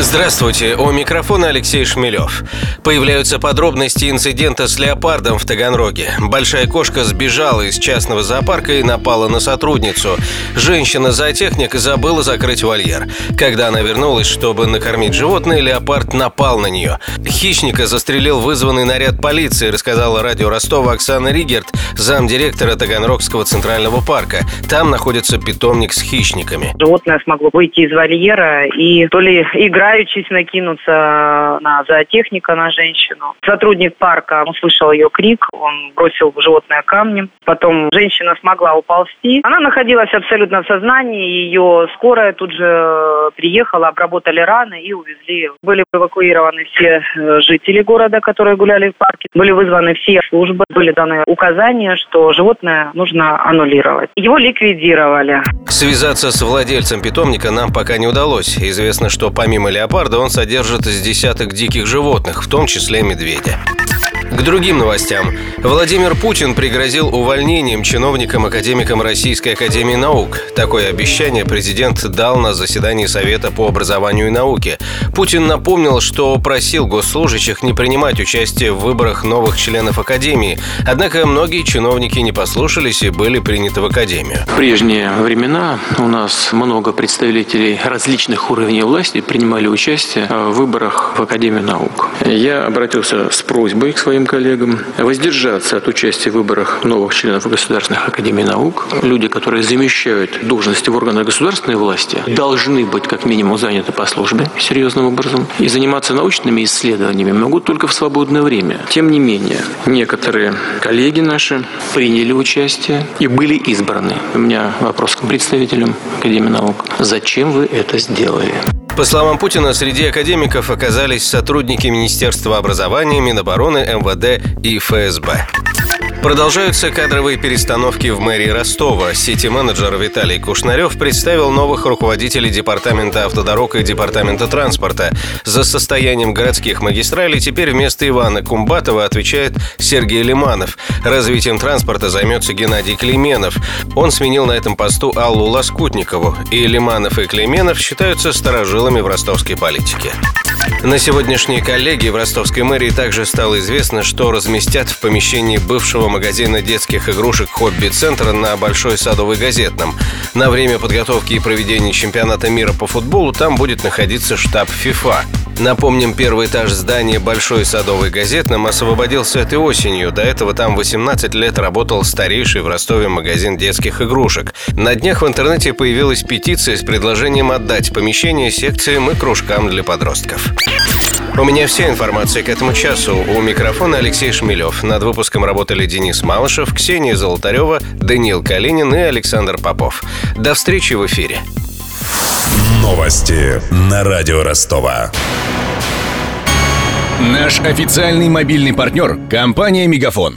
Здравствуйте, у микрофона Алексей Шмелев. Появляются подробности инцидента с леопардом в Таганроге. Большая кошка сбежала из частного зоопарка и напала на сотрудницу. Женщина-зоотехник забыла закрыть вольер. Когда она вернулась, чтобы накормить животное, леопард напал на нее. Хищника застрелил вызванный наряд полиции, рассказала радио Ростова Оксана Ригерт, замдиректора Таганрогского центрального парка. Там находится питомник с хищниками. Животное смогло выйти из вольера и то ли играть играючись накинуться на зоотехника, на женщину. Сотрудник парка услышал ее крик, он бросил животное камнем. Потом женщина смогла уползти. Она находилась абсолютно в сознании, ее скорая тут же приехала, обработали раны и увезли. Были эвакуированы все э, жители города, которые гуляли в парке. Были вызваны все службы, были даны указания, что животное нужно аннулировать. Его ликвидировали. Связаться с владельцем питомника нам пока не удалось. Известно, что помимо леопарда он содержит из десяток диких животных, в том числе медведя. К другим новостям. Владимир Путин пригрозил увольнением чиновникам-академикам Российской Академии Наук. Такое обещание президент дал на заседании Совета по образованию и науке. Путин напомнил, что просил госслужащих не принимать участие в выборах новых членов Академии. Однако многие чиновники не послушались и были приняты в Академию. В прежние времена у нас много представителей различных уровней власти принимали участие в выборах в Академию наук. Я обратился с просьбой к своим своим коллегам воздержаться от участия в выборах новых членов Государственных Академий Наук. Люди, которые замещают должности в органах государственной власти, должны быть как минимум заняты по службе серьезным образом. И заниматься научными исследованиями могут только в свободное время. Тем не менее, некоторые коллеги наши приняли участие и были избраны. У меня вопрос к представителям Академии наук. Зачем вы это сделали? По словам Путина, среди академиков оказались сотрудники Министерства образования, Минобороны, МВД и ФСБ. Продолжаются кадровые перестановки в мэрии Ростова. Сити-менеджер Виталий Кушнарев представил новых руководителей Департамента автодорог и Департамента транспорта. За состоянием городских магистралей теперь вместо Ивана Кумбатова отвечает Сергей Лиманов. Развитием транспорта займется Геннадий Клейменов. Он сменил на этом посту Аллу Лоскутникову. И Лиманов и Клейменов считаются старожилами в ростовской политике. На сегодняшней коллегии в ростовской мэрии также стало известно, что разместят в помещении бывшего магазина детских игрушек «Хобби-центр» на Большой Садовой Газетном. На время подготовки и проведения чемпионата мира по футболу там будет находиться штаб ФИФА. Напомним, первый этаж здания Большой Садовой Газетном освободился этой осенью. До этого там 18 лет работал старейший в Ростове магазин детских игрушек. На днях в интернете появилась петиция с предложением отдать помещение секциям и кружкам для подростков. У меня вся информация к этому часу. У микрофона Алексей Шмелев. Над выпуском работали Денис Малышев, Ксения Золотарева, Даниил Калинин и Александр Попов. До встречи в эфире. Новости на радио Ростова. Наш официальный мобильный партнер – компания «Мегафон».